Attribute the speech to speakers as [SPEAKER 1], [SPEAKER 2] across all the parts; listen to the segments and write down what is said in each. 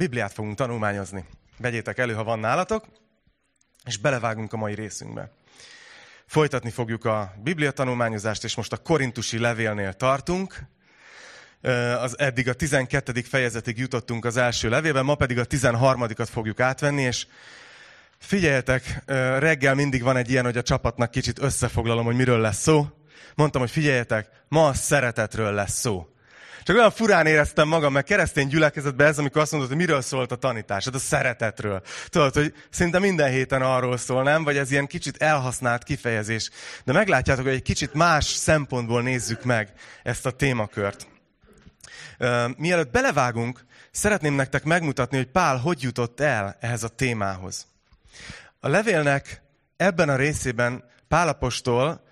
[SPEAKER 1] Bibliát fogunk tanulmányozni. Vegyétek elő, ha van nálatok, és belevágunk a mai részünkbe. Folytatni fogjuk a Biblia tanulmányozást, és most a korintusi levélnél tartunk. Az eddig a 12. fejezetig jutottunk az első levélben, ma pedig a 13-at fogjuk átvenni, és figyeljetek, reggel mindig van egy ilyen, hogy a csapatnak kicsit összefoglalom, hogy miről lesz szó. Mondtam, hogy figyeljetek, ma a szeretetről lesz szó. Csak olyan furán éreztem magam, mert keresztény gyülekezetben ez, amikor azt mondod, hogy miről szólt a tanítás, hát a szeretetről. Tudod, hogy szinte minden héten arról szól, nem? Vagy ez ilyen kicsit elhasznált kifejezés. De meglátjátok, hogy egy kicsit más szempontból nézzük meg ezt a témakört. Mielőtt belevágunk, szeretném nektek megmutatni, hogy Pál hogy jutott el ehhez a témához. A levélnek ebben a részében Pálapostól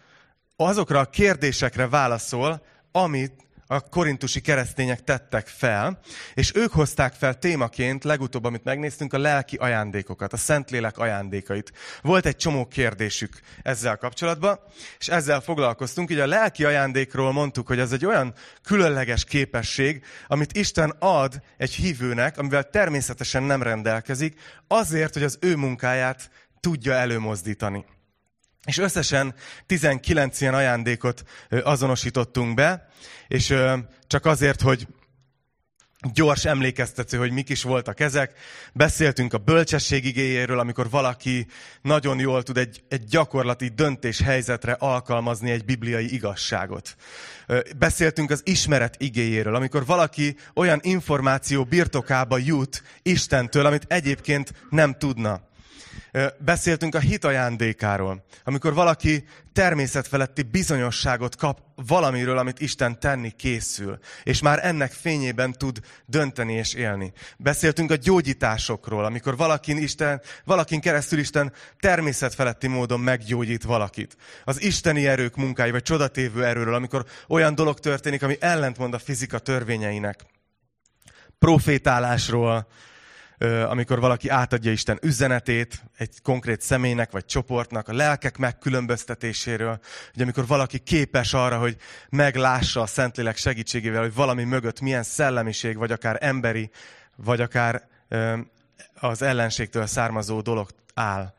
[SPEAKER 1] azokra a kérdésekre válaszol, amit a korintusi keresztények tettek fel, és ők hozták fel témaként, legutóbb, amit megnéztünk, a lelki ajándékokat, a Szentlélek ajándékait. Volt egy csomó kérdésük ezzel kapcsolatban, és ezzel foglalkoztunk. Ugye a lelki ajándékról mondtuk, hogy ez egy olyan különleges képesség, amit Isten ad egy hívőnek, amivel természetesen nem rendelkezik, azért, hogy az ő munkáját tudja előmozdítani. És összesen 19 ilyen ajándékot azonosítottunk be, és csak azért, hogy gyors emlékeztető, hogy mik is voltak ezek. Beszéltünk a bölcsesség igéjéről, amikor valaki nagyon jól tud egy, egy gyakorlati döntéshelyzetre alkalmazni egy bibliai igazságot. Beszéltünk az ismeret igéjéről, amikor valaki olyan információ birtokába jut Istentől, amit egyébként nem tudna. Beszéltünk a hit ajándékáról, amikor valaki természetfeletti bizonyosságot kap valamiről, amit Isten tenni készül, és már ennek fényében tud dönteni és élni. Beszéltünk a gyógyításokról, amikor valakin, Isten, valakin keresztül Isten természetfeletti módon meggyógyít valakit. Az isteni erők munkái, vagy csodatévő erőről, amikor olyan dolog történik, ami ellentmond a fizika törvényeinek. Profétálásról, amikor valaki átadja Isten üzenetét egy konkrét személynek vagy csoportnak, a lelkek megkülönböztetéséről, hogy amikor valaki képes arra, hogy meglássa a Szentlélek segítségével, hogy valami mögött milyen szellemiség, vagy akár emberi, vagy akár az ellenségtől származó dolog áll.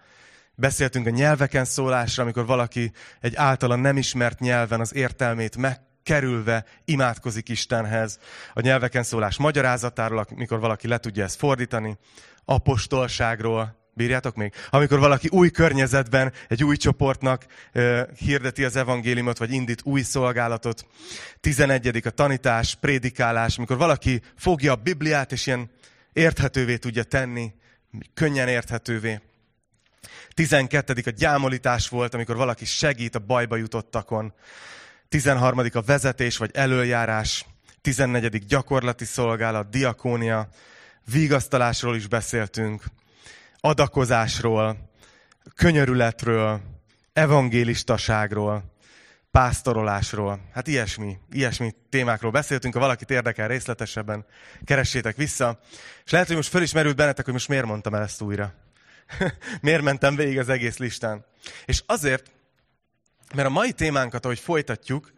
[SPEAKER 1] Beszéltünk a nyelveken szólásra, amikor valaki egy általa nem ismert nyelven az értelmét meg kerülve imádkozik Istenhez. A nyelveken szólás magyarázatáról, amikor valaki le tudja ezt fordítani, apostolságról, Bírjátok még? Amikor valaki új környezetben, egy új csoportnak uh, hirdeti az evangéliumot, vagy indít új szolgálatot. 11. a tanítás, prédikálás, amikor valaki fogja a Bibliát, és ilyen érthetővé tudja tenni, könnyen érthetővé. 12. a gyámolítás volt, amikor valaki segít a bajba jutottakon. 13. a vezetés vagy előjárás, 14. gyakorlati szolgálat, diakónia, vigasztalásról is beszéltünk, adakozásról, könyörületről, evangélistaságról, pásztorolásról. Hát ilyesmi, ilyesmi témákról beszéltünk. Ha valakit érdekel részletesebben, keressétek vissza. És lehet, hogy most fölismerült bennetek, hogy most miért mondtam el ezt újra. miért mentem végig az egész listán. És azért, mert a mai témánkat, ahogy folytatjuk,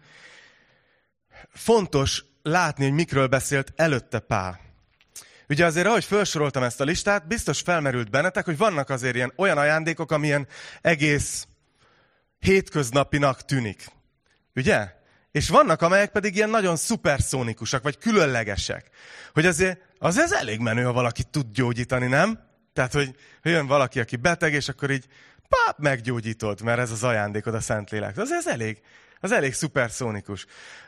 [SPEAKER 1] fontos látni, hogy mikről beszélt előtte Pál. Ugye azért, ahogy felsoroltam ezt a listát, biztos felmerült bennetek, hogy vannak azért ilyen olyan ajándékok, amilyen egész hétköznapinak tűnik. Ugye? És vannak, amelyek pedig ilyen nagyon szuperszónikusak, vagy különlegesek. Hogy azért, az ez elég menő, ha valaki tud gyógyítani, nem? Tehát, hogy jön valaki, aki beteg, és akkor így páp, meggyógyítod, mert ez az ajándékod a Szentlélek. Az ez elég, az elég szuperszónikus.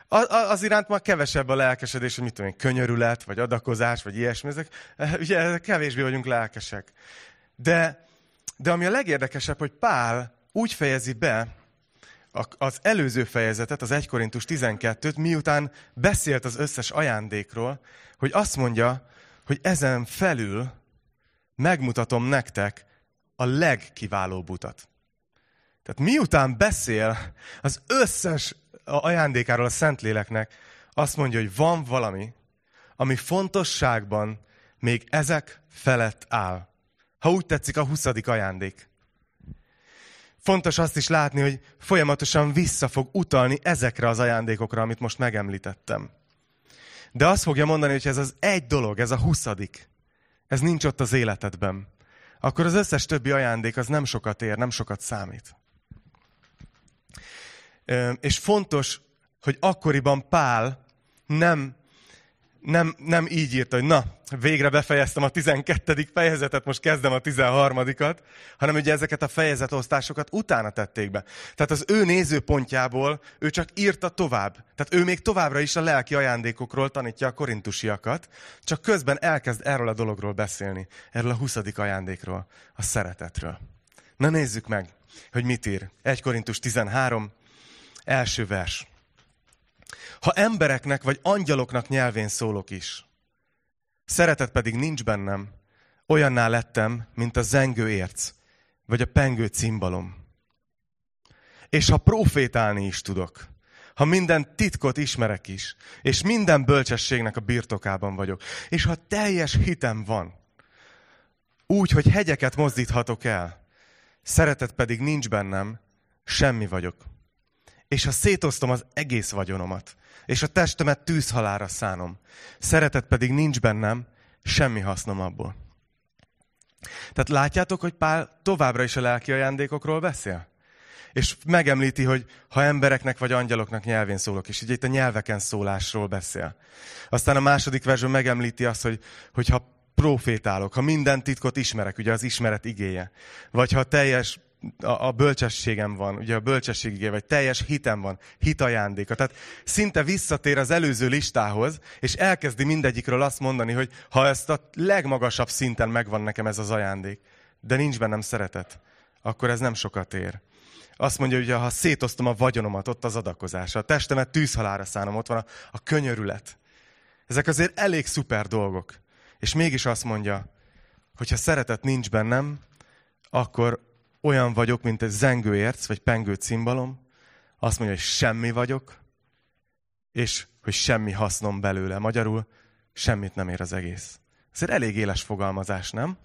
[SPEAKER 1] Az, az iránt már kevesebb a lelkesedés, hogy mit tudom én, könyörület, vagy adakozás, vagy ilyesmi. Ezek, eh, ugye kevésbé vagyunk lelkesek. De, de ami a legérdekesebb, hogy Pál úgy fejezi be az előző fejezetet, az 1 Korintus 12-t, miután beszélt az összes ajándékról, hogy azt mondja, hogy ezen felül megmutatom nektek a legkiválóbb utat. Tehát miután beszél az összes ajándékáról a Szentléleknek, azt mondja, hogy van valami, ami fontosságban még ezek felett áll. Ha úgy tetszik, a huszadik ajándék. Fontos azt is látni, hogy folyamatosan vissza fog utalni ezekre az ajándékokra, amit most megemlítettem. De azt fogja mondani, hogy ez az egy dolog, ez a huszadik, ez nincs ott az életedben, akkor az összes többi ajándék az nem sokat ér, nem sokat számít. És fontos, hogy akkoriban Pál nem nem, nem így írta, hogy na, végre befejeztem a 12. fejezetet, most kezdem a 13-at, hanem ugye ezeket a fejezetosztásokat utána tették be. Tehát az ő nézőpontjából ő csak írta tovább. Tehát ő még továbbra is a lelki ajándékokról tanítja a korintusiakat, csak közben elkezd erről a dologról beszélni, erről a 20. ajándékról, a szeretetről. Na nézzük meg, hogy mit ír. 1 Korintus 13, első vers. Ha embereknek vagy angyaloknak nyelvén szólok is, szeretet pedig nincs bennem, olyanná lettem, mint a zengő érc, vagy a pengő cimbalom. És ha profétálni is tudok, ha minden titkot ismerek is, és minden bölcsességnek a birtokában vagyok, és ha teljes hitem van, úgy, hogy hegyeket mozdíthatok el, szeretet pedig nincs bennem, semmi vagyok. És ha szétoztom az egész vagyonomat, és a testemet tűzhalára szánom. Szeretet pedig nincs bennem, semmi hasznom abból. Tehát látjátok, hogy Pál továbbra is a lelki ajándékokról beszél? És megemlíti, hogy ha embereknek vagy angyaloknak nyelvén szólok, és ugye itt a nyelveken szólásról beszél. Aztán a második versben megemlíti azt, hogy, hogy ha profétálok, ha minden titkot ismerek, ugye az ismeret igéje, vagy ha teljes a, a bölcsességem van, ugye a bölcsességigé, vagy teljes hitem van, hitajándéka. Tehát szinte visszatér az előző listához, és elkezdi mindegyikről azt mondani, hogy ha ezt a legmagasabb szinten megvan nekem ez az ajándék, de nincs bennem szeretet, akkor ez nem sokat ér. Azt mondja, hogy ha szétoztom a vagyonomat, ott az adakozás, a testemet tűzhalára szánom, ott van a, a könyörület. Ezek azért elég szuper dolgok. És mégis azt mondja, hogy ha szeretet nincs bennem, akkor olyan vagyok, mint egy zengő érc, vagy pengő cimbalom, azt mondja, hogy semmi vagyok, és hogy semmi hasznom belőle. Magyarul semmit nem ér az egész. Ez egy elég éles fogalmazás, nem?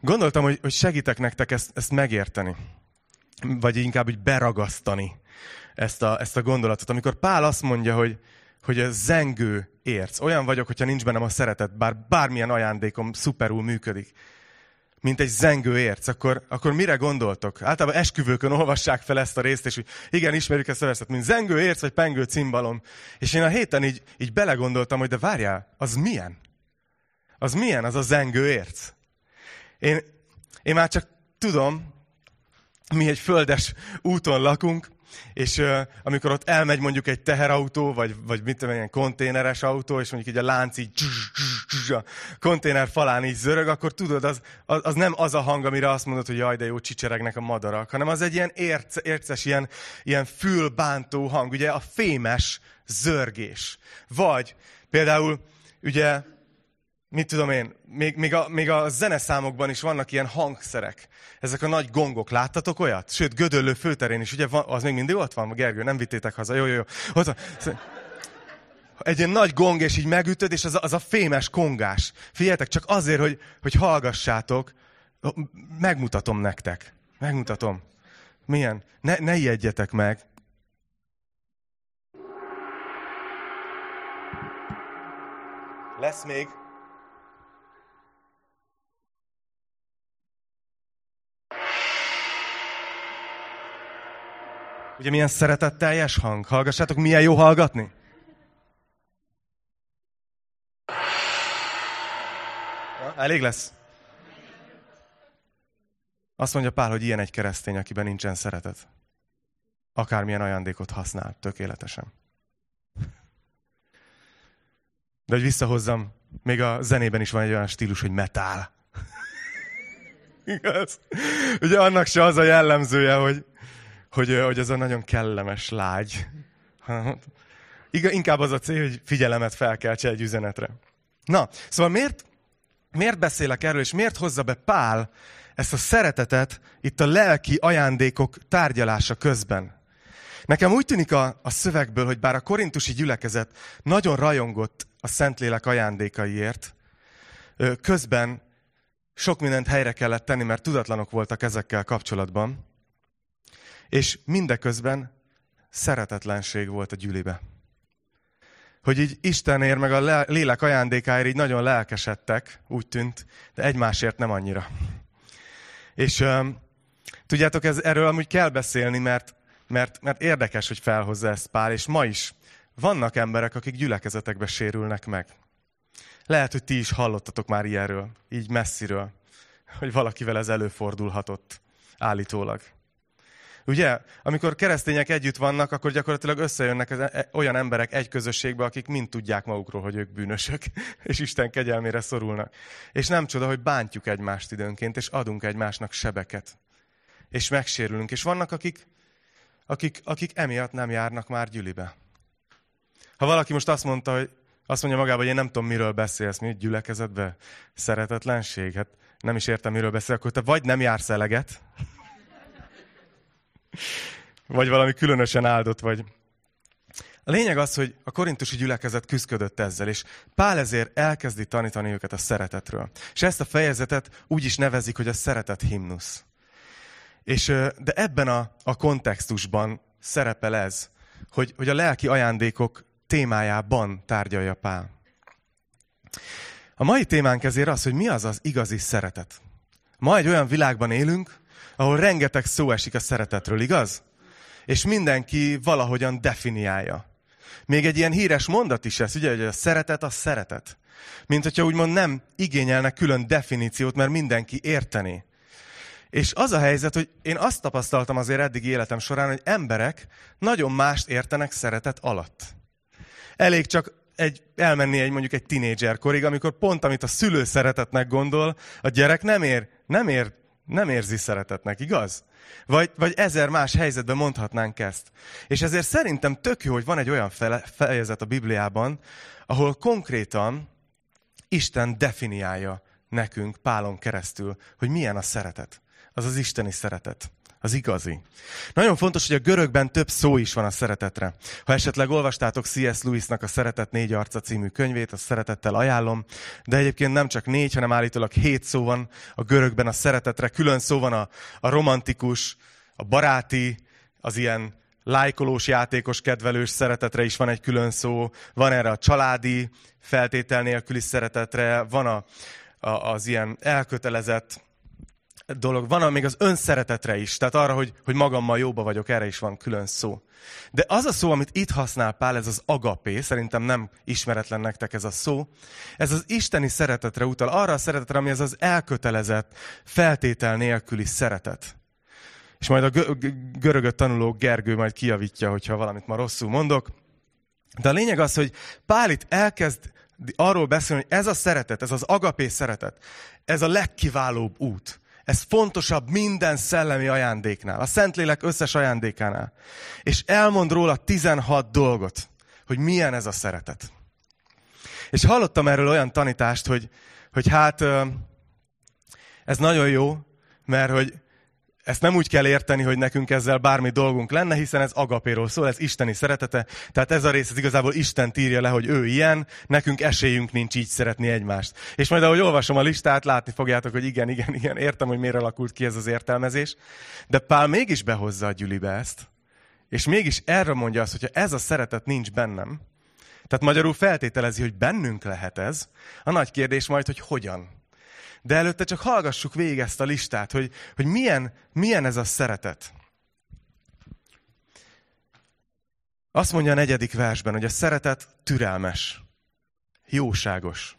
[SPEAKER 1] Gondoltam, hogy, hogy segítek nektek ezt, ezt megérteni. Vagy inkább úgy beragasztani ezt a, ezt a gondolatot. Amikor Pál azt mondja, hogy, hogy a zengő érc. Olyan vagyok, hogyha nincs bennem a szeretet, bár bármilyen ajándékom szuperul működik mint egy zengő érc, akkor, akkor mire gondoltok? Általában esküvőkön olvassák fel ezt a részt, és igen, ismerjük ezt a verset, mint zengő érc, vagy pengő cimbalom. És én a héten így, így belegondoltam, hogy de várjál, az milyen? Az milyen, az a zengő érc? Én, én már csak tudom, mi egy földes úton lakunk, és uh, amikor ott elmegy mondjuk egy teherautó, vagy, vagy mit tudom, ilyen konténeres autó, és mondjuk így a lánc így a konténer falán így zörög, akkor tudod, az, az, az nem az a hang, amire azt mondod, hogy jaj, de jó, csicseregnek a madarak, hanem az egy ilyen érc, érces, ilyen, ilyen fülbántó hang, ugye a fémes zörgés. Vagy például, ugye mit tudom én, még, még, a, még a zeneszámokban is vannak ilyen hangszerek. Ezek a nagy gongok. Láttatok olyat? Sőt, Gödöllő főterén is, ugye van, az még mindig ott van? Gergő, nem vittétek haza. Jó, jó, jó. Ott van. Egy ilyen nagy gong, és így megütöd, és az a, az a fémes kongás. Figyeljetek, csak azért, hogy, hogy hallgassátok, megmutatom nektek. Megmutatom. Milyen? Ne, ne ijedjetek meg. Lesz még. Ugye milyen szeretetteljes hang? Hallgassátok, milyen jó hallgatni? Elég lesz? Azt mondja Pál, hogy ilyen egy keresztény, akiben nincsen szeretet. Akármilyen ajándékot használ, tökéletesen. De hogy visszahozzam, még a zenében is van egy olyan stílus, hogy metál. Igaz? Ugye annak se az a jellemzője, hogy, hogy, hogy ez a nagyon kellemes lágy. Inkább az a cél, hogy figyelemet felkeltse egy üzenetre. Na, szóval miért, miért beszélek erről, és miért hozza be Pál ezt a szeretetet itt a lelki ajándékok tárgyalása közben? Nekem úgy tűnik a, a szövegből, hogy bár a korintusi gyülekezet nagyon rajongott a Szentlélek ajándékaiért, közben sok mindent helyre kellett tenni, mert tudatlanok voltak ezekkel kapcsolatban. És mindeközben szeretetlenség volt a gyülibe. hogy így Istenért meg a lélek ajándékáért így nagyon lelkesedtek, úgy tűnt, de egymásért nem annyira. És um, tudjátok, ez, erről amúgy kell beszélni, mert, mert, mert érdekes, hogy felhozza ezt Pál, és ma is vannak emberek, akik gyülekezetekbe sérülnek meg. Lehet, hogy ti is hallottatok már ilyenről, így messziről, hogy valakivel ez előfordulhatott, állítólag. Ugye, amikor keresztények együtt vannak, akkor gyakorlatilag összejönnek az e- olyan emberek egy közösségbe, akik mind tudják magukról, hogy ők bűnösök, és Isten kegyelmére szorulnak. És nem csoda, hogy bántjuk egymást időnként, és adunk egymásnak sebeket. És megsérülünk. És vannak, akik, akik, akik emiatt nem járnak már gyülibe. Ha valaki most azt mondta, hogy azt mondja magába, hogy én nem tudom, miről beszélsz, mi gyülekezetbe? Szeretetlenség? Hát nem is értem, miről beszél, akkor te vagy nem jársz eleget, vagy valami különösen áldott vagy. A lényeg az, hogy a korintusi gyülekezet küzdött ezzel, és Pál ezért elkezdi tanítani őket a szeretetről. És ezt a fejezetet úgy is nevezik, hogy a szeretet himnusz. És, de ebben a, a kontextusban szerepel ez, hogy, hogy a lelki ajándékok témájában tárgyalja Pál. A mai témánk ezért az, hogy mi az az igazi szeretet. Ma egy olyan világban élünk, ahol rengeteg szó esik a szeretetről, igaz? És mindenki valahogyan definiálja. Még egy ilyen híres mondat is ez, ugye, hogy a szeretet a szeretet. Mint hogyha úgymond nem igényelnek külön definíciót, mert mindenki érteni. És az a helyzet, hogy én azt tapasztaltam azért eddig életem során, hogy emberek nagyon mást értenek szeretet alatt. Elég csak egy, elmenni egy mondjuk egy tinédzser korig, amikor pont amit a szülő szeretetnek gondol, a gyerek nem ér, nem ér nem érzi szeretetnek, igaz? Vagy, vagy ezer más helyzetben mondhatnánk ezt. És ezért szerintem tök jó, hogy van egy olyan fele, fejezet a Bibliában, ahol konkrétan Isten definiálja nekünk Pálon keresztül, hogy milyen a szeretet. Az az isteni szeretet az igazi. Nagyon fontos, hogy a görögben több szó is van a szeretetre. Ha esetleg olvastátok C.S. Lewisnak a Szeretet négy arca című könyvét, azt szeretettel ajánlom, de egyébként nem csak négy, hanem állítólag hét szó van a görögben a szeretetre. Külön szó van a, a romantikus, a baráti, az ilyen lájkolós, játékos, kedvelős szeretetre is van egy külön szó, van erre a családi, feltétel nélküli szeretetre, van a, a, az ilyen elkötelezett, dolog. Van még az önszeretetre is, tehát arra, hogy, hogy magammal jóba vagyok, erre is van külön szó. De az a szó, amit itt használ Pál, ez az agapé, szerintem nem ismeretlen nektek ez a szó, ez az isteni szeretetre utal, arra a szeretetre, ami ez az elkötelezett, feltétel nélküli szeretet. És majd a görögöt tanuló Gergő majd kiavítja, hogyha valamit ma rosszul mondok. De a lényeg az, hogy Pál itt elkezd arról beszélni, hogy ez a szeretet, ez az agapé szeretet, ez a legkiválóbb út. Ez fontosabb minden szellemi ajándéknál, a Szentlélek összes ajándékánál. És elmond róla 16 dolgot, hogy milyen ez a szeretet. És hallottam erről olyan tanítást, hogy, hogy hát ez nagyon jó, mert hogy ezt nem úgy kell érteni, hogy nekünk ezzel bármi dolgunk lenne, hiszen ez agapéról szól, ez isteni szeretete. Tehát ez a rész ez igazából Isten írja le, hogy ő ilyen, nekünk esélyünk nincs így szeretni egymást. És majd ahogy olvasom a listát, látni fogjátok, hogy igen, igen, igen, értem, hogy miért alakult ki ez az értelmezés. De Pál mégis behozza a gyülibe ezt. És mégis erre mondja azt, hogyha ez a szeretet nincs bennem, tehát magyarul feltételezi, hogy bennünk lehet ez, a nagy kérdés majd, hogy hogyan. De előtte csak hallgassuk végig ezt a listát, hogy, hogy milyen, milyen ez a szeretet. Azt mondja a negyedik versben, hogy a szeretet türelmes, jóságos.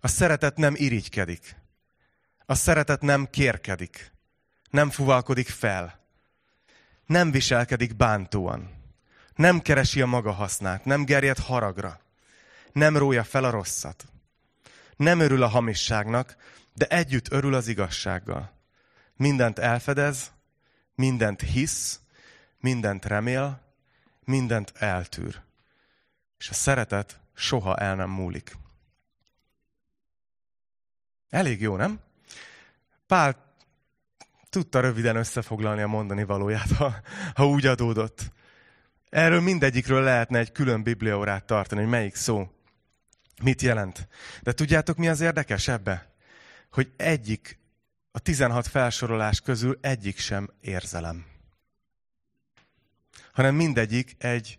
[SPEAKER 1] A szeretet nem irigykedik. A szeretet nem kérkedik. Nem fuvalkodik fel. Nem viselkedik bántóan. Nem keresi a maga hasznát. Nem gerjed haragra. Nem rója fel a rosszat nem örül a hamisságnak, de együtt örül az igazsággal. Mindent elfedez, mindent hisz, mindent remél, mindent eltűr. És a szeretet soha el nem múlik. Elég jó, nem? Pál tudta röviden összefoglalni a mondani valóját, ha, ha úgy adódott. Erről mindegyikről lehetne egy külön bibliaórát tartani, hogy melyik szó Mit jelent? De tudjátok, mi az érdekes ebbe? Hogy egyik, a 16 felsorolás közül egyik sem érzelem. Hanem mindegyik egy,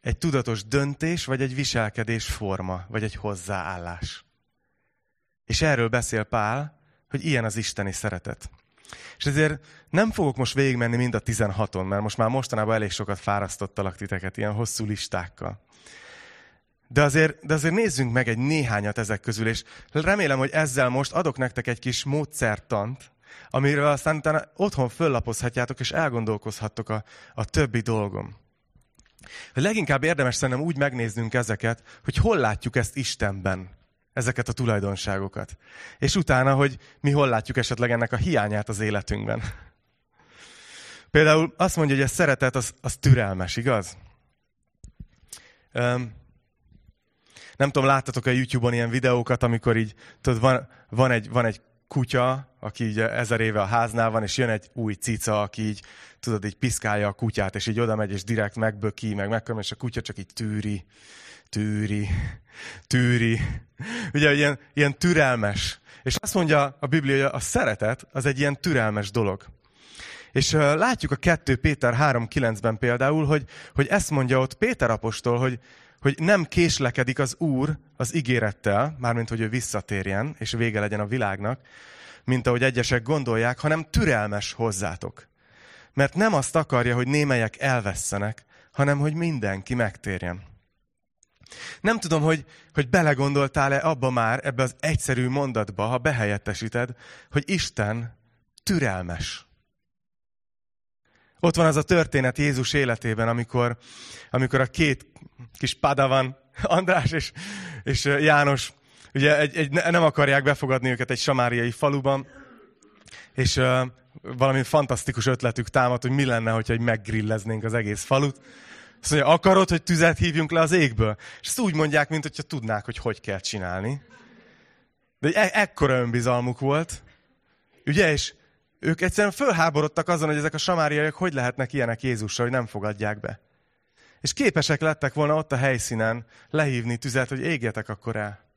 [SPEAKER 1] egy tudatos döntés, vagy egy viselkedés forma, vagy egy hozzáállás. És erről beszél Pál, hogy ilyen az isteni szeretet. És ezért nem fogok most végigmenni mind a 16-on, mert most már mostanában elég sokat fárasztottalak titeket ilyen hosszú listákkal. De azért, de azért nézzünk meg egy néhányat ezek közül, és remélem, hogy ezzel most adok nektek egy kis módszertant, amiről aztán utána otthon föllapozhatjátok, és elgondolkozhattok a, a többi dolgom. Leginkább érdemes szerintem úgy megnéznünk ezeket, hogy hol látjuk ezt Istenben, ezeket a tulajdonságokat. És utána, hogy mi hol látjuk esetleg ennek a hiányát az életünkben. Például azt mondja, hogy a szeretet az, az türelmes, igaz? Um, nem tudom, láttatok a YouTube-on ilyen videókat, amikor így, tudod, van, van, egy, van egy kutya, aki így ezer éve a háznál van, és jön egy új cica, aki így, tudod, így piszkálja a kutyát, és így oda megy, és direkt megböki, meg megköröm, és a kutya csak így tűri, tűri, tűri. Ugye ilyen, ilyen türelmes. És azt mondja a Biblia, hogy a szeretet az egy ilyen türelmes dolog. És látjuk a 2 Péter 3.9-ben például, hogy, hogy ezt mondja ott Péter apostol, hogy, hogy nem késlekedik az Úr az ígérettel, mármint hogy ő visszatérjen, és vége legyen a világnak, mint ahogy egyesek gondolják, hanem türelmes hozzátok. Mert nem azt akarja, hogy némelyek elvesszenek, hanem hogy mindenki megtérjen. Nem tudom, hogy, hogy belegondoltál-e abba már, ebbe az egyszerű mondatba, ha behelyettesíted, hogy Isten türelmes. Ott van az a történet Jézus életében, amikor, amikor a két kis padavan, András és, és János, ugye egy, egy, nem akarják befogadni őket egy samáriai faluban, és uh, valami fantasztikus ötletük támad, hogy mi lenne, hogyha meggrilleznénk az egész falut. Azt mondja, akarod, hogy tüzet hívjunk le az égből? És ezt úgy mondják, mint hogyha tudnák, hogy hogy kell csinálni. De egy e- ekkora önbizalmuk volt. Ugye, és ők egyszerűen fölháborodtak azon, hogy ezek a samáriaiak hogy lehetnek ilyenek Jézusra, hogy nem fogadják be. És képesek lettek volna ott a helyszínen lehívni tüzet, hogy égjetek akkor el.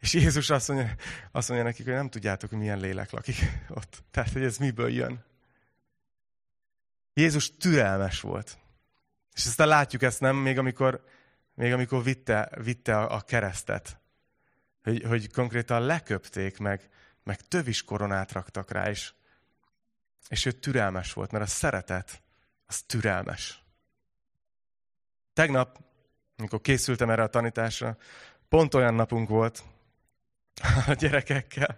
[SPEAKER 1] És Jézus azt mondja, azt mondja nekik, hogy nem tudjátok, hogy milyen lélek lakik ott. Tehát, hogy ez miből jön. Jézus türelmes volt. És aztán látjuk ezt nem, még amikor, még amikor vitte, vitte a, keresztet. Hogy, hogy konkrétan leköpték meg, meg tövis koronát raktak rá, és, és ő türelmes volt, mert a szeretet, az türelmes. Tegnap, amikor készültem erre a tanításra, pont olyan napunk volt a gyerekekkel,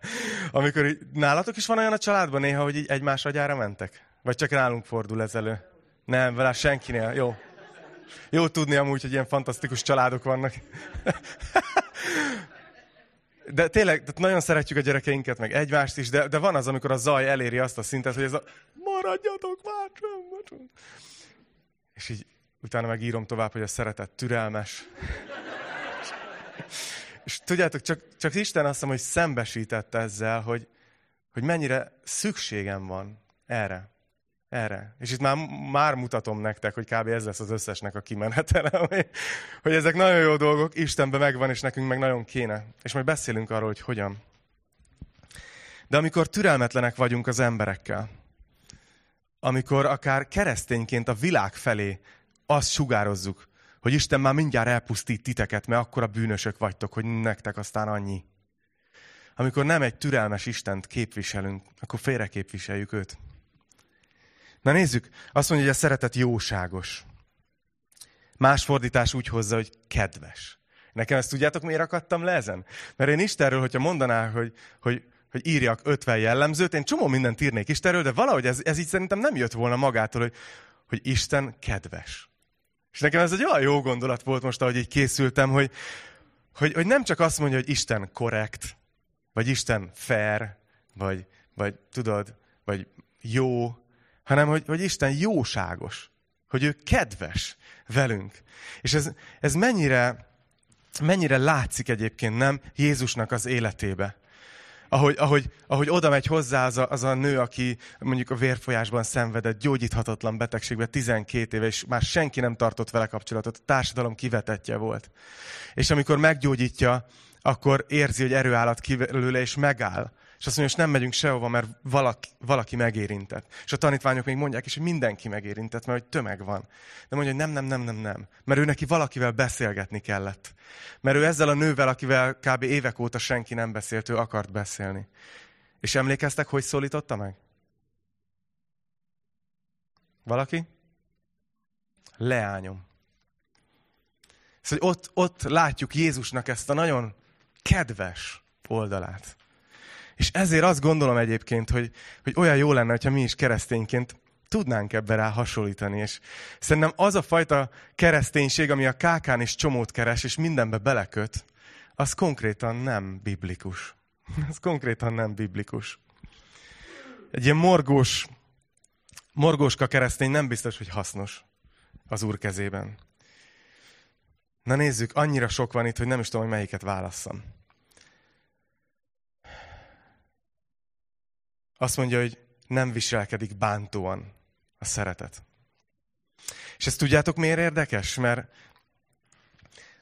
[SPEAKER 1] amikor így, nálatok is van olyan a családban néha, hogy így egymás agyára mentek? Vagy csak nálunk fordul ez elő? Nem, vele senkinél. Jó. Jó tudni amúgy, hogy ilyen fantasztikus családok vannak. De tényleg, tehát nagyon szeretjük a gyerekeinket, meg egymást is, de, de van az, amikor a zaj eléri azt a szintet, hogy ez a maradjatok már csömbben. És így utána megírom tovább, hogy a szeretet türelmes. És tudjátok, csak, csak Isten azt mondja, hogy szembesített ezzel, hogy, hogy mennyire szükségem van erre. Erre. És itt már, már mutatom nektek, hogy kb. ez lesz az összesnek a kimenetele, hogy, ezek nagyon jó dolgok, Istenben megvan, és nekünk meg nagyon kéne. És majd beszélünk arról, hogy hogyan. De amikor türelmetlenek vagyunk az emberekkel, amikor akár keresztényként a világ felé azt sugározzuk, hogy Isten már mindjárt elpusztít titeket, mert akkor a bűnösök vagytok, hogy nektek aztán annyi. Amikor nem egy türelmes Istent képviselünk, akkor félre képviseljük őt. Na nézzük, azt mondja, hogy a szeretet jóságos. Más fordítás úgy hozza, hogy kedves. Nekem ezt tudjátok, miért akadtam le ezen? Mert én Istenről, hogyha mondaná, hogy, hogy, hogy írjak 50 jellemzőt, én csomó mindent írnék Istenről, de valahogy ez, ez így szerintem nem jött volna magától, hogy, hogy Isten kedves. És nekem ez egy olyan jó gondolat volt most, ahogy így készültem, hogy, hogy, hogy nem csak azt mondja, hogy Isten korrekt, vagy Isten fair, vagy, vagy tudod, vagy jó, hanem hogy, hogy Isten jóságos, hogy ő kedves velünk. És ez, ez mennyire, mennyire látszik egyébként, nem, Jézusnak az életébe. Ahogy, ahogy, ahogy oda megy hozzá az a, az a nő, aki mondjuk a vérfolyásban szenvedett, gyógyíthatatlan betegségbe 12 éve, és már senki nem tartott vele kapcsolatot, a társadalom kivetetje volt. És amikor meggyógyítja, akkor érzi, hogy erőállat ki belőle, és megáll. És azt mondja, hogy nem megyünk sehova, mert valaki, valaki megérintett. És a tanítványok még mondják is, hogy mindenki megérintett, mert hogy tömeg van. De mondja, hogy nem, nem, nem, nem, nem. Mert ő neki valakivel beszélgetni kellett. Mert ő ezzel a nővel, akivel kb. évek óta senki nem beszélt, ő akart beszélni. És emlékeztek, hogy szólította meg? Valaki? Leányom. Szóval ott, ott látjuk Jézusnak ezt a nagyon kedves oldalát. És ezért azt gondolom egyébként, hogy, hogy olyan jó lenne, hogyha mi is keresztényként tudnánk ebbe rá hasonlítani. És szerintem az a fajta kereszténység, ami a kákán is csomót keres, és mindenbe beleköt, az konkrétan nem biblikus. Ez konkrétan nem biblikus. Egy ilyen morgós, morgóska keresztény nem biztos, hogy hasznos az Úr kezében. Na nézzük, annyira sok van itt, hogy nem is tudom, hogy melyiket válasszam. Azt mondja, hogy nem viselkedik bántóan a szeretet. És ezt tudjátok miért érdekes? Mert,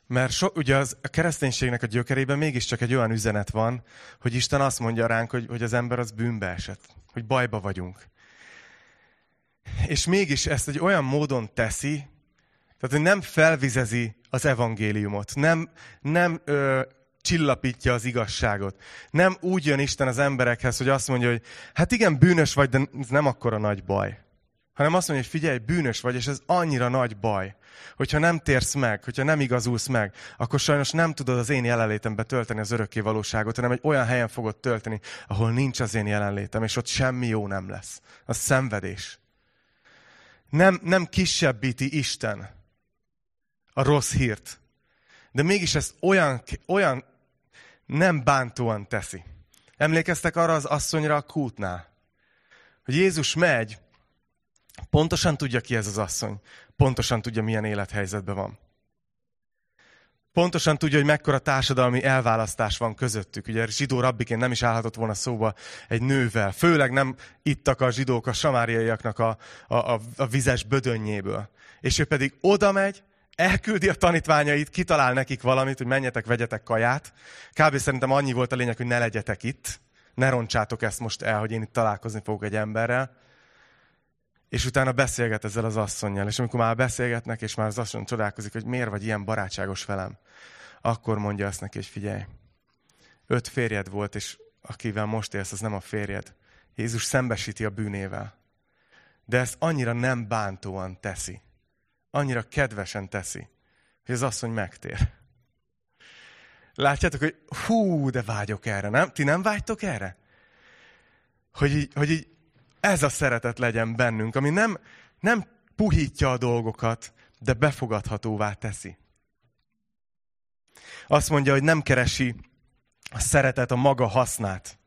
[SPEAKER 1] mert so, ugye az, a kereszténységnek a gyökerében mégiscsak egy olyan üzenet van, hogy Isten azt mondja ránk, hogy, hogy az ember az bűnbe esett, hogy bajba vagyunk. És mégis ezt egy olyan módon teszi, tehát hogy nem felvizezi az evangéliumot, nem, nem ö, csillapítja az igazságot. Nem úgy jön Isten az emberekhez, hogy azt mondja, hogy hát igen, bűnös vagy, de ez nem akkora nagy baj. Hanem azt mondja, hogy figyelj, bűnös vagy, és ez annyira nagy baj, hogyha nem térsz meg, hogyha nem igazulsz meg, akkor sajnos nem tudod az én jelenlétembe tölteni az örökké valóságot, hanem egy olyan helyen fogod tölteni, ahol nincs az én jelenlétem, és ott semmi jó nem lesz. A szenvedés. Nem, nem kisebbíti Isten a rossz hírt, de mégis ezt olyan, olyan nem bántóan teszi. Emlékeztek arra az asszonyra a kútnál? Hogy Jézus megy, pontosan tudja ki ez az asszony, pontosan tudja, milyen élethelyzetben van. Pontosan tudja, hogy mekkora társadalmi elválasztás van közöttük. Ugye zsidó rabbiként nem is állhatott volna szóba egy nővel. Főleg nem ittak a zsidók a samáriaiaknak a, a, a, a vizes bödönnyéből. És ő pedig oda megy, elküldi a tanítványait, kitalál nekik valamit, hogy menjetek, vegyetek kaját. Kb. szerintem annyi volt a lényeg, hogy ne legyetek itt, ne roncsátok ezt most el, hogy én itt találkozni fogok egy emberrel. És utána beszélget ezzel az asszonynal. És amikor már beszélgetnek, és már az asszony csodálkozik, hogy miért vagy ilyen barátságos velem, akkor mondja azt neki, hogy figyelj, öt férjed volt, és akivel most élsz, az nem a férjed. Jézus szembesíti a bűnével. De ezt annyira nem bántóan teszi annyira kedvesen teszi, hogy az asszony megtér. Látjátok, hogy hú, de vágyok erre, nem? Ti nem vágytok erre? Hogy így, hogy így ez a szeretet legyen bennünk, ami nem, nem puhítja a dolgokat, de befogadhatóvá teszi. Azt mondja, hogy nem keresi a szeretet a maga hasznát.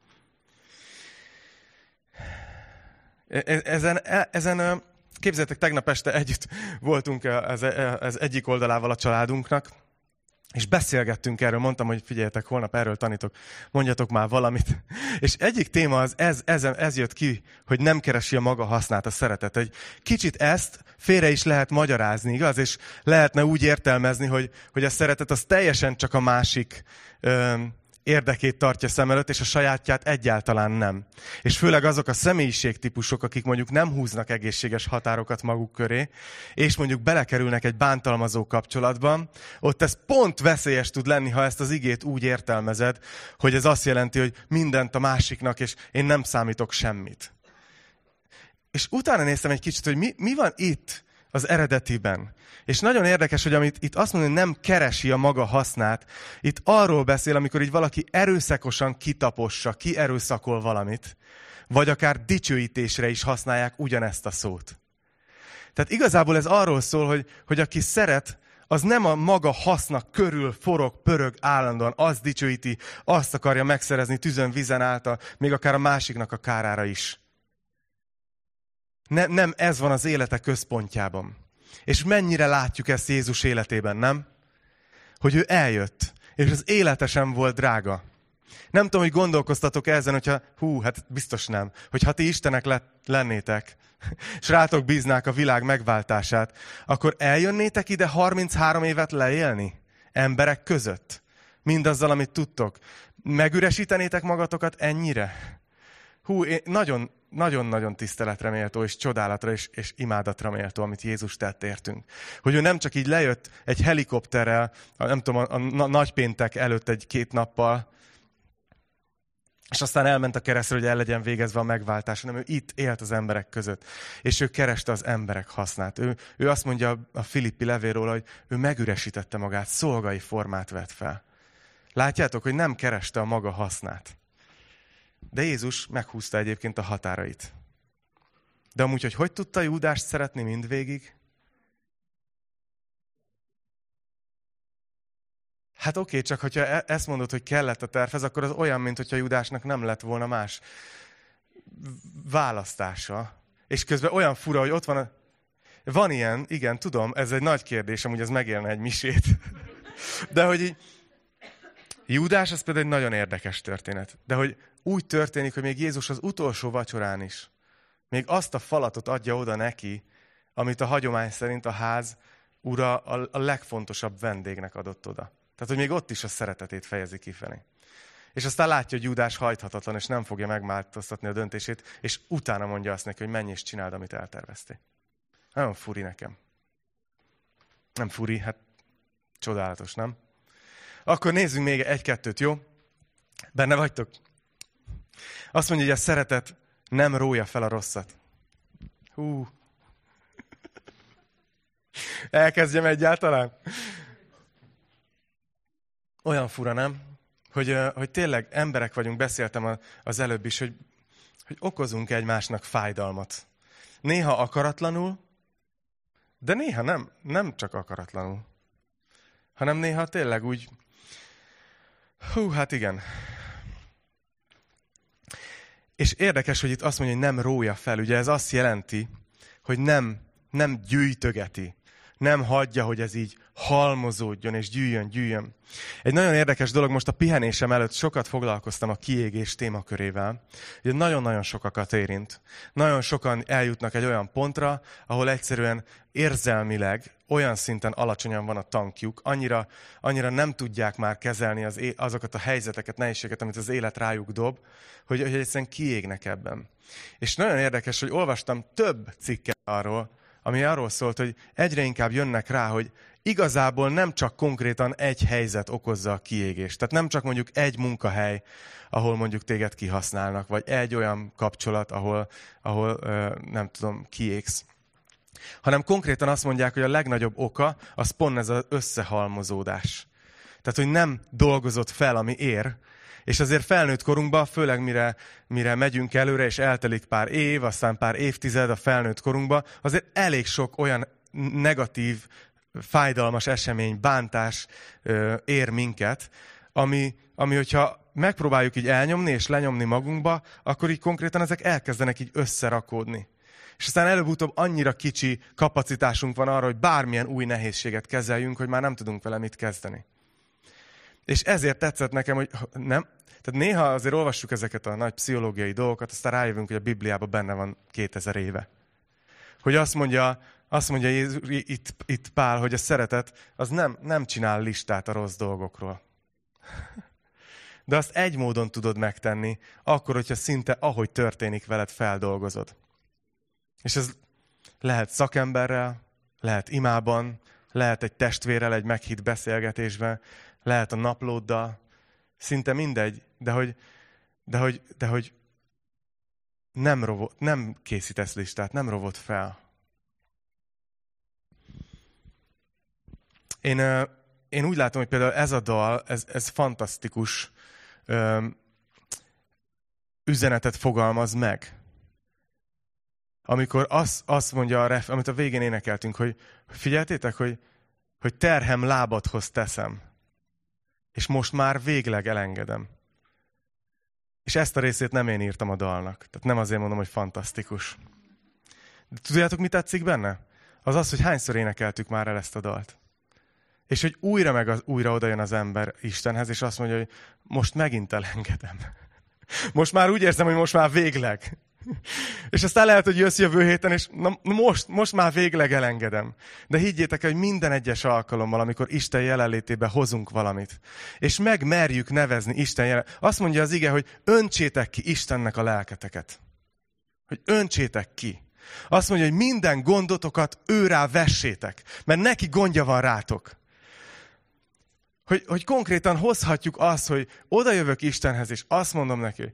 [SPEAKER 1] E-, e-, ezen, e-, ezen Képzeljétek, tegnap este együtt voltunk ez, ez egyik oldalával a családunknak, és beszélgettünk erről, mondtam, hogy figyeljetek, holnap erről tanítok, mondjatok már valamit. És egyik téma az, ez, ez, ez jött ki, hogy nem keresi a maga hasznát a szeretet. Egy kicsit ezt félre is lehet magyarázni, igaz? És lehetne úgy értelmezni, hogy, hogy a szeretet az teljesen csak a másik érdekét tartja szem előtt, és a sajátját egyáltalán nem. És főleg azok a személyiségtípusok, akik mondjuk nem húznak egészséges határokat maguk köré, és mondjuk belekerülnek egy bántalmazó kapcsolatban, ott ez pont veszélyes tud lenni, ha ezt az igét úgy értelmezed, hogy ez azt jelenti, hogy mindent a másiknak, és én nem számítok semmit. És utána néztem egy kicsit, hogy mi, mi van itt, az eredetiben. És nagyon érdekes, hogy amit itt azt mondja, hogy nem keresi a maga hasznát, itt arról beszél, amikor így valaki erőszakosan kitapossa, kierőszakol valamit, vagy akár dicsőítésre is használják ugyanezt a szót. Tehát igazából ez arról szól, hogy, hogy aki szeret, az nem a maga hasznak körül forog, pörög állandóan, azt dicsőíti, azt akarja megszerezni tüzön, vizen által, még akár a másiknak a kárára is. Ne, nem ez van az élete központjában. És mennyire látjuk ezt Jézus életében, nem? Hogy ő eljött, és az élete sem volt drága. Nem tudom, hogy gondolkoztatok ezen, hogyha, hú, hát biztos nem, hogy ha ti Istenek lennétek, és rátok bíznák a világ megváltását, akkor eljönnétek ide 33 évet leélni emberek között? Mindazzal, amit tudtok. Megüresítenétek magatokat ennyire? Hú, nagyon, nagyon-nagyon tiszteletre méltó, és csodálatra, és, és imádatra méltó, amit Jézus tett értünk. Hogy ő nem csak így lejött egy helikopterrel, nem tudom, a, a, a nagypéntek előtt egy-két nappal, és aztán elment a keresztre, hogy el legyen végezve a megváltás, hanem ő itt élt az emberek között. És ő kereste az emberek hasznát. Ő, ő azt mondja a Filippi levéről, hogy ő megüresítette magát, szolgai formát vett fel. Látjátok, hogy nem kereste a maga hasznát. De Jézus meghúzta egyébként a határait. De amúgy, hogy hogy tudta Júdást szeretni mindvégig? Hát oké, okay, csak hogyha e- ezt mondod, hogy kellett a tervhez, akkor az olyan, mint hogyha Judásnak nem lett volna más választása. És közben olyan fura, hogy ott van a... Van ilyen, igen, tudom, ez egy nagy kérdés, amúgy ez megélne egy misét. De hogy így... Júdás, az például egy nagyon érdekes történet. De hogy úgy történik, hogy még Jézus az utolsó vacsorán is még azt a falatot adja oda neki, amit a hagyomány szerint a ház ura a legfontosabb vendégnek adott oda. Tehát, hogy még ott is a szeretetét fejezi kifelé. És aztán látja, hogy Júdás hajthatatlan, és nem fogja megváltoztatni a döntését, és utána mondja azt neki, hogy menj és csináld, amit elterveztél. Nagyon furi nekem. Nem furi, hát csodálatos, nem? Akkor nézzünk még egy-kettőt, jó? Benne vagytok? Azt mondja, hogy a szeretet nem rója fel a rosszat. Hú. Elkezdjem egyáltalán? Olyan fura, nem? Hogy, hogy tényleg emberek vagyunk, beszéltem az előbb is, hogy, hogy okozunk egymásnak fájdalmat. Néha akaratlanul, de néha nem, nem csak akaratlanul, hanem néha tényleg úgy, hú, hát igen. És érdekes, hogy itt azt mondja, hogy nem rója fel. Ugye ez azt jelenti, hogy nem, nem gyűjtögeti, nem hagyja, hogy ez így halmozódjon és gyűjjön, gyűjjön. Egy nagyon érdekes dolog, most a pihenésem előtt sokat foglalkoztam a kiégés témakörével. Ugye nagyon-nagyon sokakat érint. Nagyon sokan eljutnak egy olyan pontra, ahol egyszerűen érzelmileg olyan szinten alacsonyan van a tankjuk, annyira, annyira nem tudják már kezelni az, azokat a helyzeteket, nehézségeket, amit az élet rájuk dob, hogy, hogy egyszerűen kiégnek ebben. És nagyon érdekes, hogy olvastam több cikket arról, ami arról szólt, hogy egyre inkább jönnek rá, hogy igazából nem csak konkrétan egy helyzet okozza a kiégést. Tehát nem csak mondjuk egy munkahely, ahol mondjuk téged kihasználnak, vagy egy olyan kapcsolat, ahol, ahol nem tudom, kiégsz. Hanem konkrétan azt mondják, hogy a legnagyobb oka az pont ez az összehalmozódás. Tehát, hogy nem dolgozott fel, ami ér, és azért felnőtt korunkban, főleg mire, mire megyünk előre, és eltelik pár év, aztán pár évtized a felnőtt korunkban, azért elég sok olyan negatív, fájdalmas esemény, bántás ö, ér minket, ami, ami, hogyha megpróbáljuk így elnyomni és lenyomni magunkba, akkor így konkrétan ezek elkezdenek így összerakódni. És aztán előbb-utóbb annyira kicsi kapacitásunk van arra, hogy bármilyen új nehézséget kezeljünk, hogy már nem tudunk vele mit kezdeni. És ezért tetszett nekem, hogy nem. Tehát néha azért olvassuk ezeket a nagy pszichológiai dolgokat, aztán rájövünk, hogy a Bibliában benne van 2000 éve. Hogy azt mondja, azt mondja Jézus, itt, itt Pál, hogy a szeretet az nem, nem csinál listát a rossz dolgokról. De azt egy módon tudod megtenni, akkor, hogyha szinte ahogy történik veled, feldolgozod. És ez lehet szakemberrel, lehet imában, lehet egy testvérrel, egy meghitt beszélgetésben, lehet a naplóddal, szinte mindegy, de hogy, de hogy, de hogy nem, rovott, nem készítesz listát, nem rovott fel. Én, én úgy látom, hogy például ez a dal, ez, ez fantasztikus üzenetet fogalmaz meg. Amikor azt, azt mondja, a ref, amit a végén énekeltünk, hogy figyeltétek, hogy, hogy terhem lábadhoz teszem és most már végleg elengedem. És ezt a részét nem én írtam a dalnak. Tehát nem azért mondom, hogy fantasztikus. De tudjátok, mi tetszik benne? Az az, hogy hányszor énekeltük már el ezt a dalt. És hogy újra meg az, újra odajön az ember Istenhez, és azt mondja, hogy most megint elengedem. Most már úgy érzem, hogy most már végleg. és aztán lehet, hogy jössz jövő héten, és na, most, most már végleg elengedem. De higgyétek hogy minden egyes alkalommal, amikor Isten jelenlétébe hozunk valamit, és megmerjük nevezni Isten jelen... Azt mondja az ige, hogy öntsétek ki Istennek a lelketeket. Hogy öntsétek ki. Azt mondja, hogy minden gondotokat őrá vessétek, mert neki gondja van rátok. Hogy, hogy konkrétan hozhatjuk azt, hogy oda jövök Istenhez, és azt mondom neki,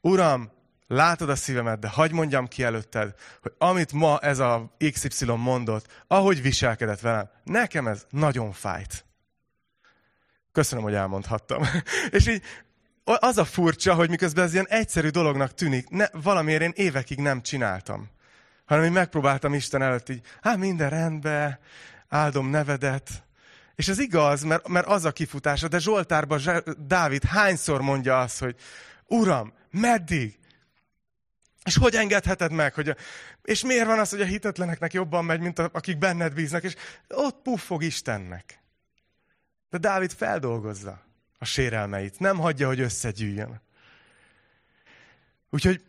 [SPEAKER 1] Uram, látod a szívemet, de hagyd mondjam ki előtted, hogy amit ma ez a XY mondott, ahogy viselkedett velem, nekem ez nagyon fájt. Köszönöm, hogy elmondhattam. És így az a furcsa, hogy miközben ez ilyen egyszerű dolognak tűnik, ne, valamiért én évekig nem csináltam. Hanem én megpróbáltam Isten előtt így, hát minden rendben, áldom nevedet. És ez igaz, mert, mert az a kifutása, de Zsoltárban Dávid hányszor mondja azt, hogy Uram, meddig? És hogy engedheted meg? Hogy a, és miért van az, hogy a hitetleneknek jobban megy, mint a, akik benned bíznak? És ott puffog Istennek. De Dávid feldolgozza a sérelmeit. Nem hagyja, hogy összegyűjjön. Úgyhogy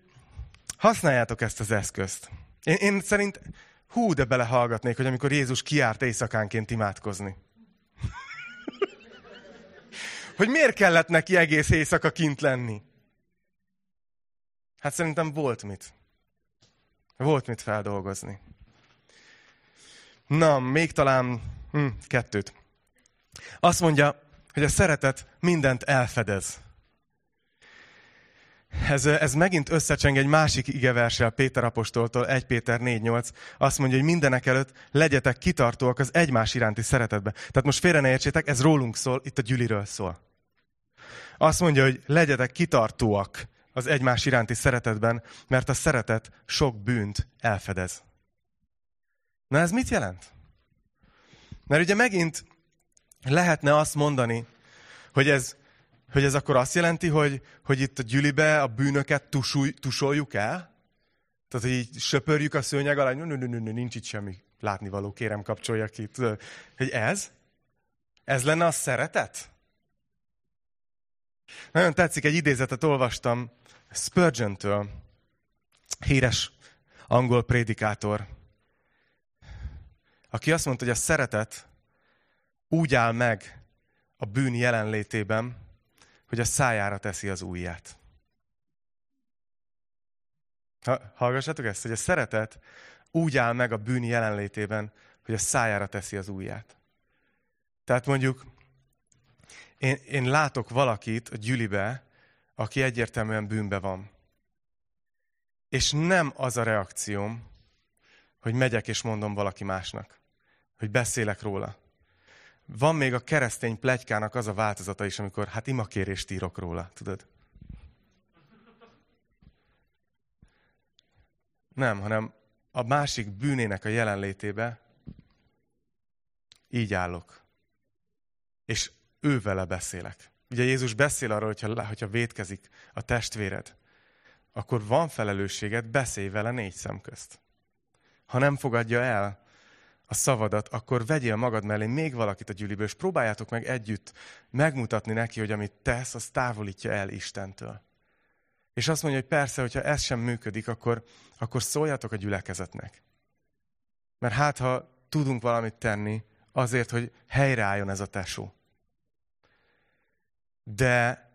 [SPEAKER 1] használjátok ezt az eszközt. Én, én szerint hú, de belehallgatnék, hogy amikor Jézus kiárt éjszakánként imádkozni. hogy miért kellett neki egész éjszaka kint lenni? Hát szerintem volt mit. Volt mit feldolgozni. Na, még talán hm, kettőt. Azt mondja, hogy a szeretet mindent elfedez. Ez, ez megint összecseng egy másik igeversel Péter apostoltól, 1 Péter 4.8. Azt mondja, hogy mindenek előtt legyetek kitartóak az egymás iránti szeretetbe. Tehát most félre ne értsétek, ez rólunk szól, itt a gyüliről szól. Azt mondja, hogy legyetek kitartóak az egymás iránti szeretetben, mert a szeretet sok bűnt elfedez. Na ez mit jelent? Mert ugye megint lehetne azt mondani, hogy ez, hogy ez akkor azt jelenti, hogy, hogy itt a gyülibe a bűnöket tusulj, tusoljuk el? Tehát, hogy így söpörjük a szőnyeg alá, nincs itt semmi látnivaló, kérem kapcsolja ki. Tudod, hogy ez? Ez lenne a szeretet? Nagyon tetszik, egy idézetet olvastam Spurgeon-től, híres angol prédikátor, aki azt mondta, hogy a szeretet úgy áll meg a bűn jelenlétében, hogy a szájára teszi az ujját. Ha, hallgassatok ezt, hogy a szeretet úgy áll meg a bűn jelenlétében, hogy a szájára teszi az ujját. Tehát mondjuk én, én látok valakit a gyülibe, aki egyértelműen bűnbe van. És nem az a reakcióm, hogy megyek és mondom valaki másnak, hogy beszélek róla. Van még a keresztény plegykának az a változata is, amikor hát imakérést írok róla, tudod? Nem, hanem a másik bűnének a jelenlétébe így állok. És ővele beszélek. Ugye Jézus beszél arról, hogyha, hogyha vétkezik a testvéred, akkor van felelősséged, beszélj vele négy szem közt. Ha nem fogadja el a szavadat, akkor vegyél magad mellé még valakit a gyűliből, és próbáljátok meg együtt megmutatni neki, hogy amit tesz, az távolítja el Istentől. És azt mondja, hogy persze, hogyha ez sem működik, akkor, akkor szóljatok a gyülekezetnek. Mert hát, ha tudunk valamit tenni azért, hogy helyreálljon ez a tesó. De,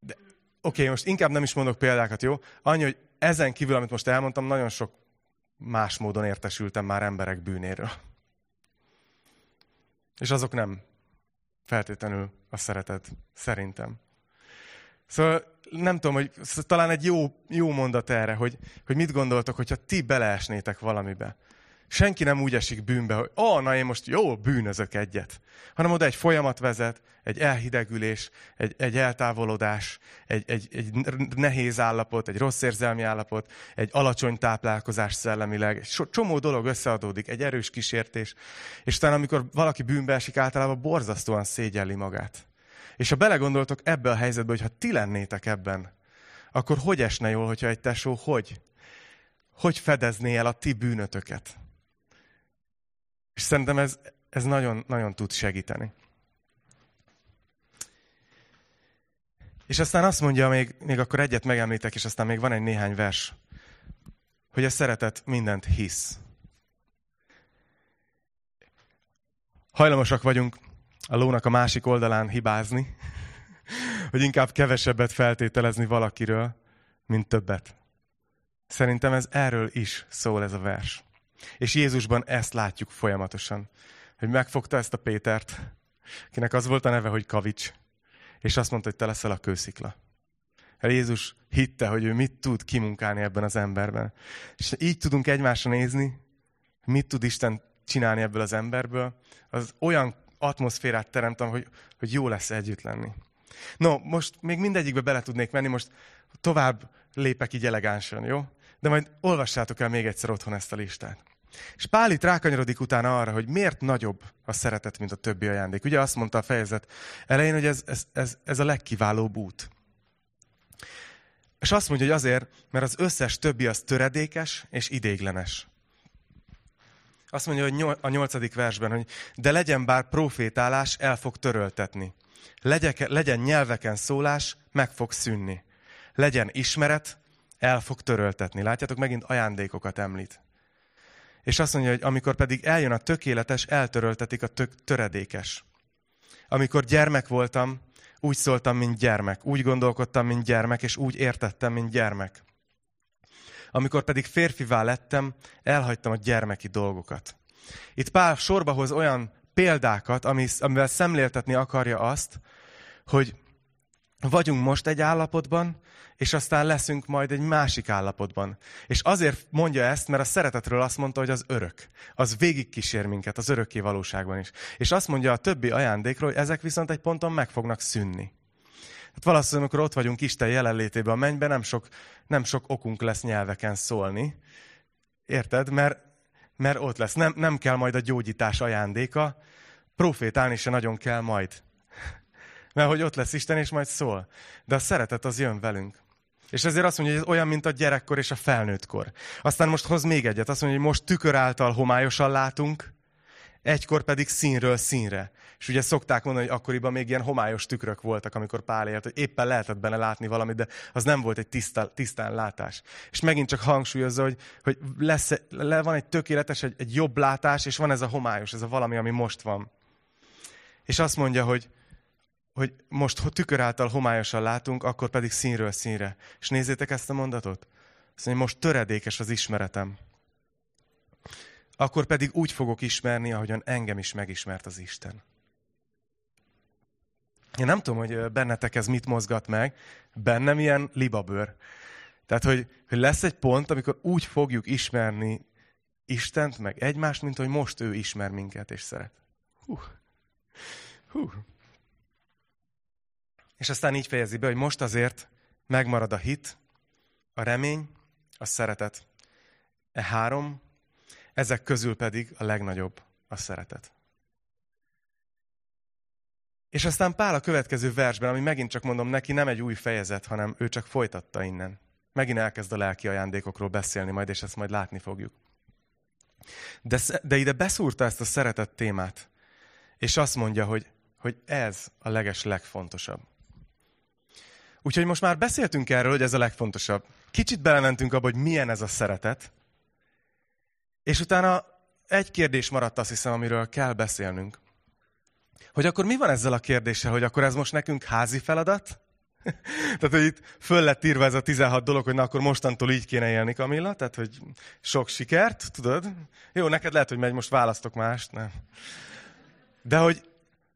[SPEAKER 1] de oké, okay, most inkább nem is mondok példákat, jó? Annyi, hogy ezen kívül, amit most elmondtam, nagyon sok más módon értesültem már emberek bűnéről. És azok nem feltétlenül a szeretet, szerintem. Szóval nem tudom, hogy talán egy jó, jó mondat erre, hogy, hogy mit gondoltok, hogyha ti beleesnétek valamibe. Senki nem úgy esik bűnbe, hogy ó, na én most jó, bűnözök egyet. Hanem oda egy folyamat vezet, egy elhidegülés, egy, egy eltávolodás, egy, egy, egy nehéz állapot, egy rossz érzelmi állapot, egy alacsony táplálkozás szellemileg, egy csomó dolog összeadódik, egy erős kísértés. És talán amikor valaki bűnbe esik, általában borzasztóan szégyelli magát. És ha belegondoltok ebbe a helyzetbe, hogy ha ti lennétek ebben, akkor hogy esne jól, hogyha egy tesó hogy? Hogy fedezné el a ti bűnötöket? És szerintem ez, ez nagyon, nagyon tud segíteni. És aztán azt mondja, még, még akkor egyet megemlítek, és aztán még van egy néhány vers, hogy a szeretet mindent hisz. Hajlamosak vagyunk a lónak a másik oldalán hibázni, hogy inkább kevesebbet feltételezni valakiről, mint többet. Szerintem ez erről is szól ez a vers. És Jézusban ezt látjuk folyamatosan. Hogy megfogta ezt a Pétert, akinek az volt a neve, hogy Kavics, és azt mondta, hogy te leszel a kőszikla. Mert Jézus hitte, hogy ő mit tud kimunkálni ebben az emberben. És így tudunk egymásra nézni, mit tud Isten csinálni ebből az emberből, az olyan atmoszférát teremtem, hogy, hogy jó lesz együtt lenni. No, most még mindegyikbe bele tudnék menni, most tovább lépek így elegánsan, jó? De majd olvassátok el még egyszer otthon ezt a listát. És Pál itt rákanyarodik utána arra, hogy miért nagyobb a szeretet, mint a többi ajándék. Ugye azt mondta a fejezet elején, hogy ez, ez, ez, ez a legkiválóbb út. És azt mondja, hogy azért, mert az összes többi az töredékes és idéglenes. Azt mondja, hogy a nyolcadik versben, hogy de legyen bár profétálás, el fog töröltetni. Legyen, legyen nyelveken szólás, meg fog szűnni. Legyen ismeret, el fog töröltetni. Látjátok, megint ajándékokat említ. És azt mondja, hogy amikor pedig eljön a tökéletes, eltöröltetik a tök, töredékes. Amikor gyermek voltam, úgy szóltam, mint gyermek. Úgy gondolkodtam, mint gyermek, és úgy értettem, mint gyermek. Amikor pedig férfivá lettem, elhagytam a gyermeki dolgokat. Itt Pál sorba hoz olyan példákat, amivel szemléltetni akarja azt, hogy vagyunk most egy állapotban, és aztán leszünk majd egy másik állapotban. És azért mondja ezt, mert a szeretetről azt mondta, hogy az örök. Az végig kísér minket, az örökké valóságban is. És azt mondja a többi ajándékról, hogy ezek viszont egy ponton meg fognak szűnni. Hát valószínűleg, amikor ott vagyunk Isten jelenlétében a mennyben, nem sok, nem sok okunk lesz nyelveken szólni. Érted? Mert, mert ott lesz. Nem, nem kell majd a gyógyítás ajándéka, profétálni se nagyon kell majd. Mert hogy ott lesz Isten, és majd szól. De a szeretet az jön velünk. És ezért azt mondja, hogy ez olyan, mint a gyerekkor és a felnőttkor. Aztán most hoz még egyet. Azt mondja, hogy most tükör által homályosan látunk, egykor pedig színről színre. És ugye szokták mondani, hogy akkoriban még ilyen homályos tükrök voltak, amikor Pál élt, hogy éppen lehetett benne látni valamit, de az nem volt egy tiszta, tisztán látás. És megint csak hangsúlyozza, hogy, hogy lesz, le, van egy tökéletes, egy, egy jobb látás, és van ez a homályos, ez a valami, ami most van. És azt mondja, hogy, hogy most tükör által homályosan látunk, akkor pedig színről színre. És nézzétek ezt a mondatot. Azt mondja, most töredékes az ismeretem. Akkor pedig úgy fogok ismerni, ahogyan engem is megismert az Isten. Én nem tudom, hogy bennetek ez mit mozgat meg, bennem ilyen libabőr. Tehát, hogy, hogy lesz egy pont, amikor úgy fogjuk ismerni Istent, meg egymást, mint hogy most ő ismer minket és szeret. Hú. Hú. És aztán így fejezi be, hogy most azért megmarad a hit, a remény, a szeretet. E három, ezek közül pedig a legnagyobb a szeretet. És aztán Pál a következő versben, ami megint csak mondom, neki nem egy új fejezet, hanem ő csak folytatta innen. Megint elkezd a lelki ajándékokról beszélni majd, és ezt majd látni fogjuk. De, de ide beszúrta ezt a szeretet témát, és azt mondja, hogy, hogy ez a leges legfontosabb. Úgyhogy most már beszéltünk erről, hogy ez a legfontosabb. Kicsit belementünk abba, hogy milyen ez a szeretet. És utána egy kérdés maradt, azt hiszem, amiről kell beszélnünk. Hogy akkor mi van ezzel a kérdéssel, hogy akkor ez most nekünk házi feladat? tehát, hogy itt föl lett írva ez a 16 dolog, hogy na akkor mostantól így kéne élni, Kamilla, tehát, hogy sok sikert, tudod? Jó, neked lehet, hogy megy, most választok mást, nem. De hogy,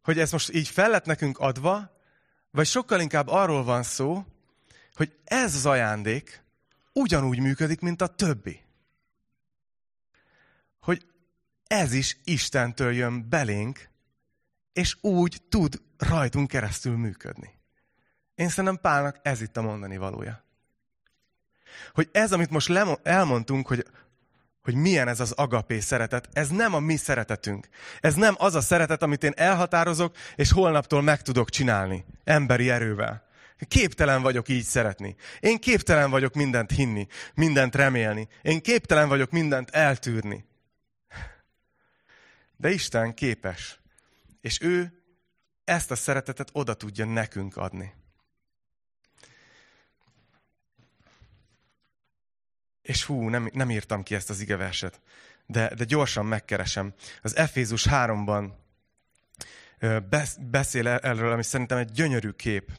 [SPEAKER 1] hogy ez most így fel lett nekünk adva, vagy sokkal inkább arról van szó, hogy ez az ajándék ugyanúgy működik, mint a többi. Hogy ez is Istentől jön belénk, és úgy tud rajtunk keresztül működni. Én szerintem Pálnak ez itt a mondani valója. Hogy ez, amit most elmondtunk, hogy, hogy milyen ez az agapé szeretet, ez nem a mi szeretetünk. Ez nem az a szeretet, amit én elhatározok, és holnaptól meg tudok csinálni emberi erővel. Képtelen vagyok így szeretni. Én képtelen vagyok mindent hinni, mindent remélni. Én képtelen vagyok mindent eltűrni. De Isten képes. És ő ezt a szeretetet oda tudja nekünk adni. És hú, nem, nem írtam ki ezt az igeverset, de, de gyorsan megkeresem. Az Efézus 3-ban beszél erről, ami szerintem egy gyönyörű kép.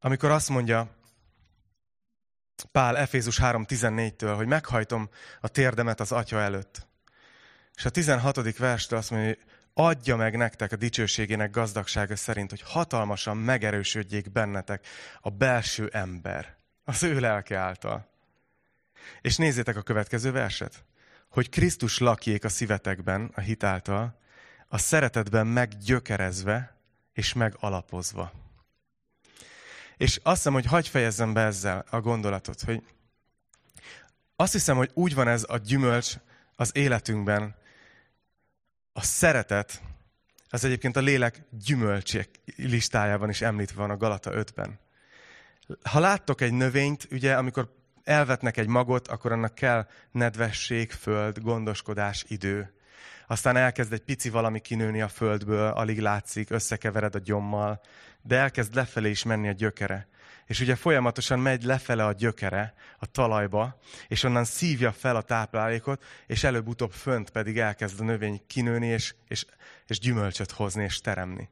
[SPEAKER 1] Amikor azt mondja Pál Efézus 3.14-től, hogy meghajtom a térdemet az atya előtt. És a 16. verstől azt mondja, hogy adja meg nektek a dicsőségének gazdagsága szerint, hogy hatalmasan megerősödjék bennetek a belső ember, az ő lelke által. És nézzétek a következő verset, hogy Krisztus lakjék a szívetekben a hitáltal, a szeretetben meggyökerezve és megalapozva. És azt hiszem, hogy hagyj fejezzem be ezzel a gondolatot, hogy azt hiszem, hogy úgy van ez a gyümölcs az életünkben, a szeretet, az egyébként a lélek gyümölcsék listájában is említve van a Galata 5-ben. Ha láttok egy növényt, ugye, amikor elvetnek egy magot, akkor annak kell nedvesség, föld, gondoskodás, idő. Aztán elkezd egy pici valami kinőni a földből, alig látszik, összekevered a gyommal, de elkezd lefelé is menni a gyökere. És ugye folyamatosan megy lefele a gyökere a talajba, és onnan szívja fel a táplálékot, és előbb-utóbb fönt pedig elkezd a növény kinőni, és, és, és gyümölcsöt hozni, és teremni.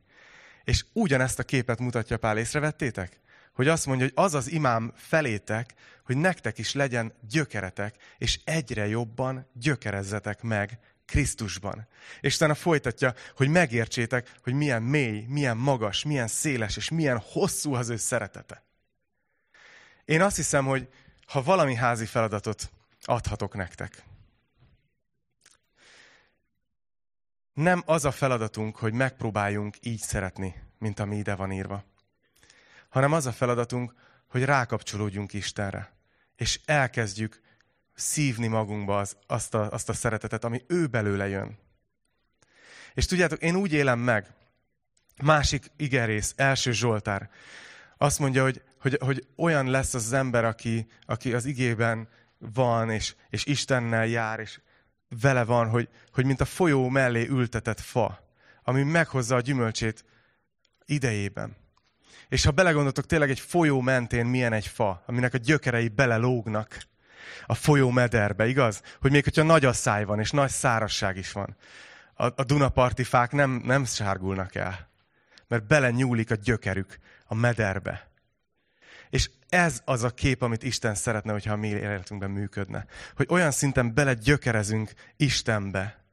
[SPEAKER 1] És ugyanezt a képet mutatja Pál, észrevettétek? Hogy azt mondja, hogy az az imám felétek, hogy nektek is legyen gyökeretek, és egyre jobban gyökerezzetek meg Krisztusban. És utána folytatja, hogy megértsétek, hogy milyen mély, milyen magas, milyen széles, és milyen hosszú az ő szeretete. Én azt hiszem, hogy ha valami házi feladatot adhatok nektek, nem az a feladatunk, hogy megpróbáljunk így szeretni, mint ami ide van írva, hanem az a feladatunk, hogy rákapcsolódjunk Istenre, és elkezdjük szívni magunkba az, azt, a, azt a szeretetet, ami ő belőle jön. És tudjátok, én úgy élem meg, másik igerész, első Zsoltár, azt mondja, hogy, hogy, hogy olyan lesz az, ember, aki, aki az igében van, és, és Istennel jár, és vele van, hogy, hogy mint a folyó mellé ültetett fa, ami meghozza a gyümölcsét idejében. És ha belegondoltok, tényleg egy folyó mentén milyen egy fa, aminek a gyökerei belelógnak a folyó mederbe, igaz? Hogy még hogyha nagy asszály van, és nagy szárasság is van, a, a Dunaparti fák nem, nem sárgulnak el, mert bele nyúlik a gyökerük a mederbe. És ez az a kép, amit Isten szeretne, hogyha a mi életünkben működne. Hogy olyan szinten bele gyökerezünk Istenbe,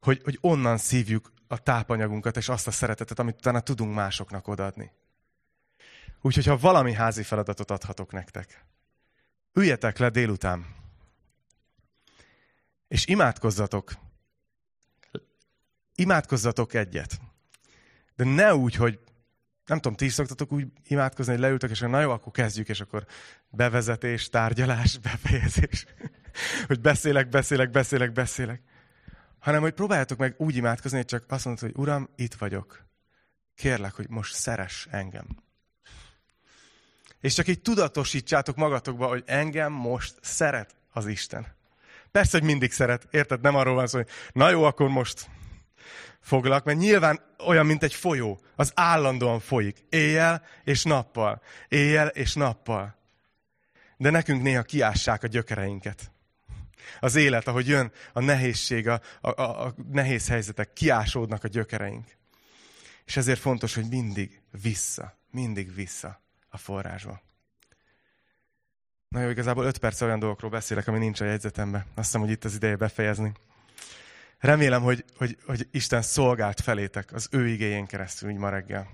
[SPEAKER 1] hogy, hogy onnan szívjuk a tápanyagunkat és azt a szeretetet, amit utána tudunk másoknak odaadni. Úgyhogy ha valami házi feladatot adhatok nektek, üljetek le délután, és imádkozzatok. Imádkozzatok egyet. De ne úgy, hogy nem tudom, ti szoktatok úgy imádkozni, hogy leültök, és na jó, akkor kezdjük, és akkor bevezetés, tárgyalás, befejezés. hogy beszélek, beszélek, beszélek, beszélek. Hanem, hogy próbáljátok meg úgy imádkozni, hogy csak azt mondod, hogy Uram, itt vagyok. Kérlek, hogy most szeres engem. És csak így tudatosítsátok magatokba, hogy engem most szeret az Isten. Persze, hogy mindig szeret. Érted? Nem arról van szó, hogy na jó, akkor most foglak, mert nyilván olyan, mint egy folyó. Az állandóan folyik. Éjjel és nappal. Éjjel és nappal. De nekünk néha kiássák a gyökereinket. Az élet, ahogy jön a nehézség, a, a, a nehéz helyzetek, kiásódnak a gyökereink. És ezért fontos, hogy mindig vissza, mindig vissza a forrásba. Na jó, igazából öt perc olyan dolgokról beszélek, ami nincs a jegyzetemben. Azt hiszem, hogy itt az ideje befejezni. Remélem, hogy, hogy, hogy Isten szolgált felétek az ő igényén keresztül, így ma reggel.